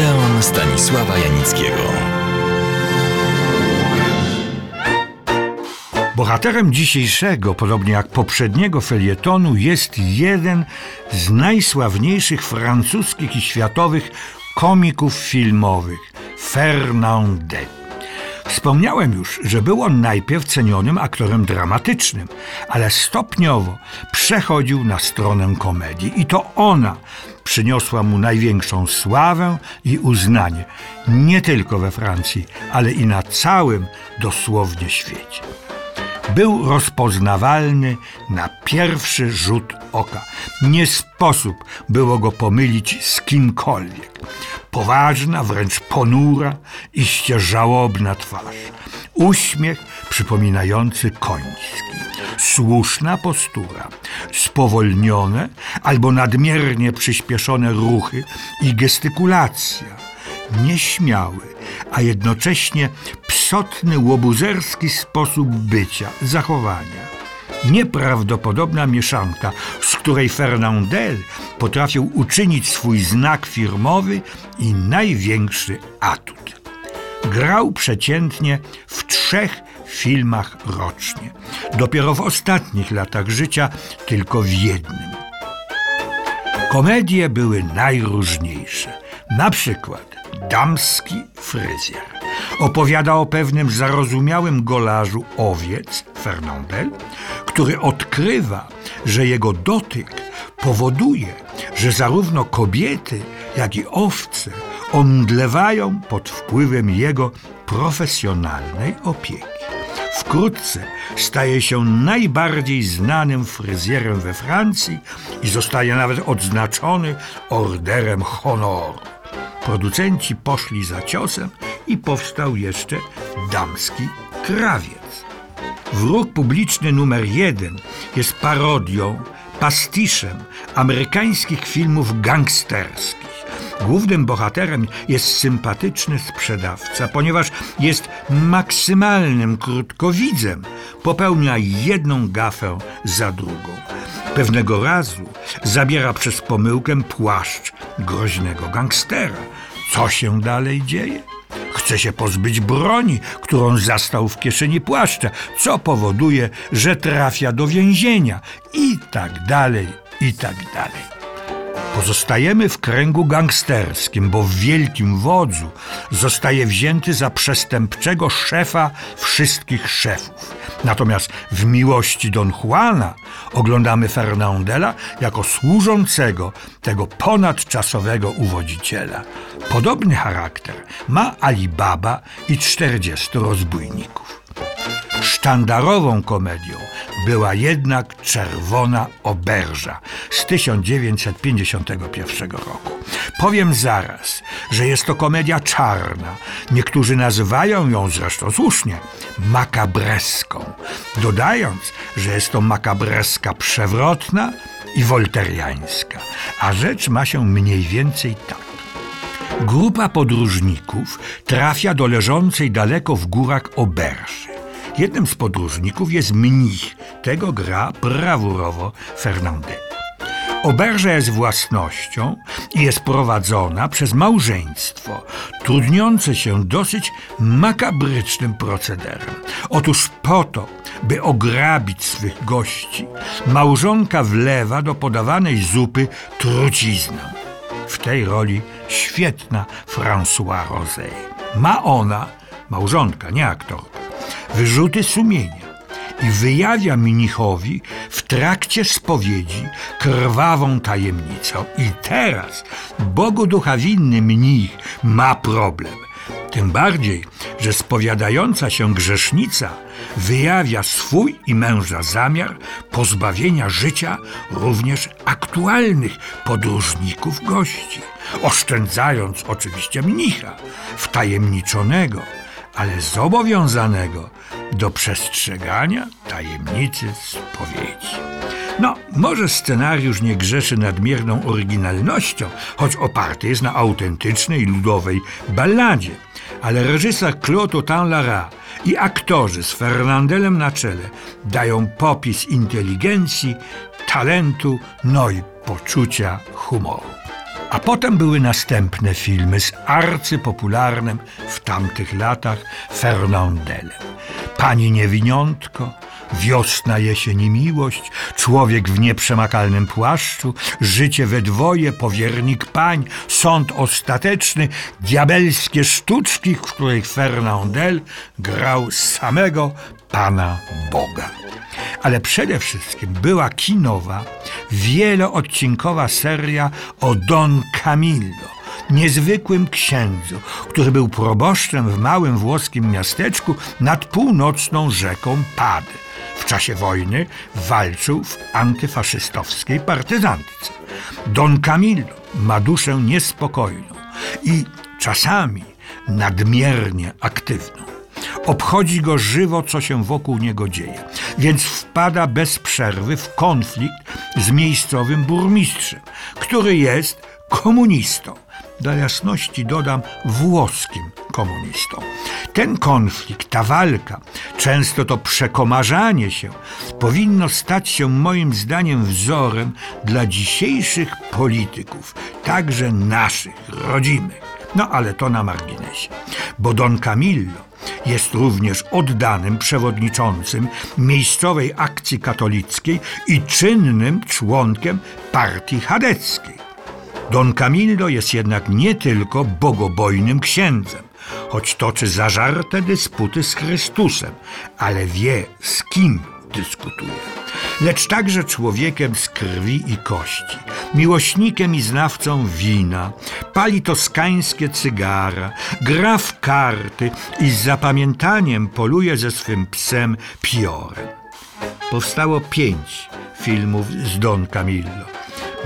Odeon Stanisława Janickiego. Bohaterem dzisiejszego, podobnie jak poprzedniego felietonu, jest jeden z najsławniejszych francuskich i światowych komików filmowych Fernandel. Wspomniałem już, że był on najpierw cenionym aktorem dramatycznym, ale stopniowo przechodził na stronę komedii i to ona przyniosła mu największą sławę i uznanie, nie tylko we Francji, ale i na całym dosłownie świecie. Był rozpoznawalny na pierwszy rzut oka. Nie sposób było go pomylić z kimkolwiek. Poważna, wręcz ponura, iście żałobna twarz. Uśmiech przypominający koński. Słuszna postura, spowolnione albo nadmiernie przyspieszone ruchy i gestykulacja. Nieśmiały, a jednocześnie psotny, łobuzerski sposób bycia, zachowania. Nieprawdopodobna mieszanka, z której Fernandel potrafił uczynić swój znak firmowy i największy atut. Grał przeciętnie w trzech filmach rocznie. Dopiero w ostatnich latach życia tylko w jednym. Komedie były najróżniejsze. Na przykład Damski fryzjer. Opowiada o pewnym zarozumiałym golarzu owiec, Fernandel, który odkrywa, że jego dotyk powoduje, że zarówno kobiety, jak i owce omdlewają pod wpływem jego profesjonalnej opieki. Wkrótce staje się najbardziej znanym fryzjerem we Francji i zostaje nawet odznaczony orderem honoru. Producenci poszli za ciosem i powstał jeszcze damski krawiec. Wróg publiczny numer jeden jest parodią, pastiszem amerykańskich filmów gangsterskich. Głównym bohaterem jest sympatyczny sprzedawca, ponieważ jest maksymalnym krótkowidzem. Popełnia jedną gafę za drugą. Pewnego razu zabiera przez pomyłkę płaszcz groźnego gangstera. Co się dalej dzieje? Chce się pozbyć broni, którą zastał w kieszeni płaszcza, co powoduje, że trafia do więzienia i tak dalej, i tak dalej. Pozostajemy w kręgu gangsterskim, bo w wielkim wodzu zostaje wzięty za przestępczego szefa wszystkich szefów. Natomiast w miłości Don Juana oglądamy Fernandela jako służącego tego ponadczasowego uwodziciela. Podobny charakter ma Alibaba i 40 rozbójników. Sztandarową komedią była jednak Czerwona Oberża z 1951 roku. Powiem zaraz, że jest to komedia czarna. Niektórzy nazywają ją zresztą słusznie makabreską, dodając, że jest to makabreska przewrotna i wolteriańska. A rzecz ma się mniej więcej tak. Grupa podróżników trafia do leżącej daleko w górach oberży. Jednym z podróżników jest mnich. Tego gra brawurowo Fernandel. Oberża jest własnością i jest prowadzona przez małżeństwo, trudniące się dosyć makabrycznym procederem. Otóż po to, by ograbić swych gości, małżonka wlewa do podawanej zupy truciznę. W tej roli świetna François Rosé. Ma ona, małżonka, nie aktorka, wyrzuty sumienia i wyjawia mnichowi w trakcie spowiedzi krwawą tajemnicą. I teraz Bogu ducha winny mnich ma problem. Tym bardziej, że spowiadająca się grzesznica wyjawia swój i męża zamiar pozbawienia życia również aktualnych podróżników gości, oszczędzając oczywiście mnicha, wtajemniczonego, ale zobowiązanego do przestrzegania tajemnicy spowiedzi. No, może scenariusz nie grzeszy nadmierną oryginalnością, choć oparty jest na autentycznej ludowej balladzie, ale reżyser Claude Autant-Lara i aktorzy z Fernandelem na czele dają popis inteligencji, talentu, no i poczucia humoru. A potem były następne filmy z arcypopularnym w tamtych latach Fernandelem. Pani Niewiniątko, Wiosna, jesień i miłość, człowiek w nieprzemakalnym płaszczu, życie we dwoje, powiernik pań, sąd ostateczny, diabelskie sztuczki, w których Fernandel grał samego Pana Boga. Ale przede wszystkim była kinowa, wieloodcinkowa seria o Don Camillo, niezwykłym księdzu, który był proboszczem w małym włoskim miasteczku nad północną rzeką Pady. W czasie wojny walczył w antyfaszystowskiej partyzantce. Don Camillo ma duszę niespokojną i czasami nadmiernie aktywną. Obchodzi go żywo, co się wokół niego dzieje, więc wpada bez przerwy w konflikt z miejscowym burmistrzem, który jest komunistą. Dla jasności dodam włoskim komunistą. Ten konflikt, ta walka, często to przekomarzanie się, powinno stać się moim zdaniem wzorem dla dzisiejszych polityków, także naszych, rodzimych. No ale to na marginesie, bo Don Camillo jest również oddanym przewodniczącym miejscowej akcji katolickiej i czynnym członkiem partii chadeckiej. Don Camillo jest jednak nie tylko bogobojnym księdzem, choć toczy zażarte dysputy z Chrystusem, ale wie z kim dyskutuje. Lecz także człowiekiem z krwi i kości, miłośnikiem i znawcą wina, pali toskańskie cygara, gra w karty i z zapamiętaniem poluje ze swym psem Piorem. Powstało pięć filmów z Don Camillo.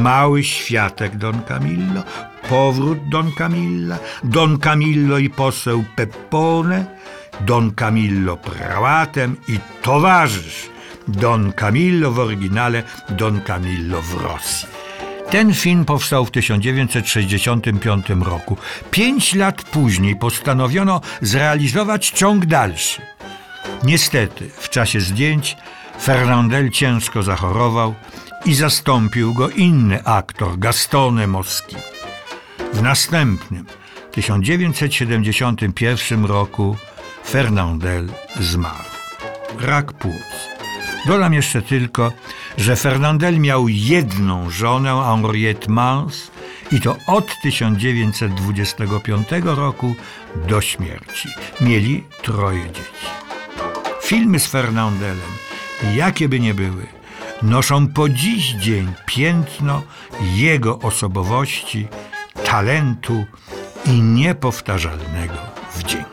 Mały światek Don Camillo, powrót Don Camilla, Don Camillo i poseł Peppone, Don Camillo prałatem i towarzysz Don Camillo w oryginale Don Camillo w Rosji. Ten film powstał w 1965 roku. Pięć lat później postanowiono zrealizować ciąg dalszy. Niestety, w czasie zdjęć Fernandel ciężko zachorował i zastąpił go inny aktor, Gastone Moski. W następnym, 1971 roku, Fernandel zmarł. Rak płuc. Dodam jeszcze tylko, że Fernandel miał jedną żonę, Henriette Mans, i to od 1925 roku do śmierci. Mieli troje dzieci. Filmy z Fernandelem, jakie by nie były, noszą po dziś dzień piętno jego osobowości, talentu i niepowtarzalnego wdzięku.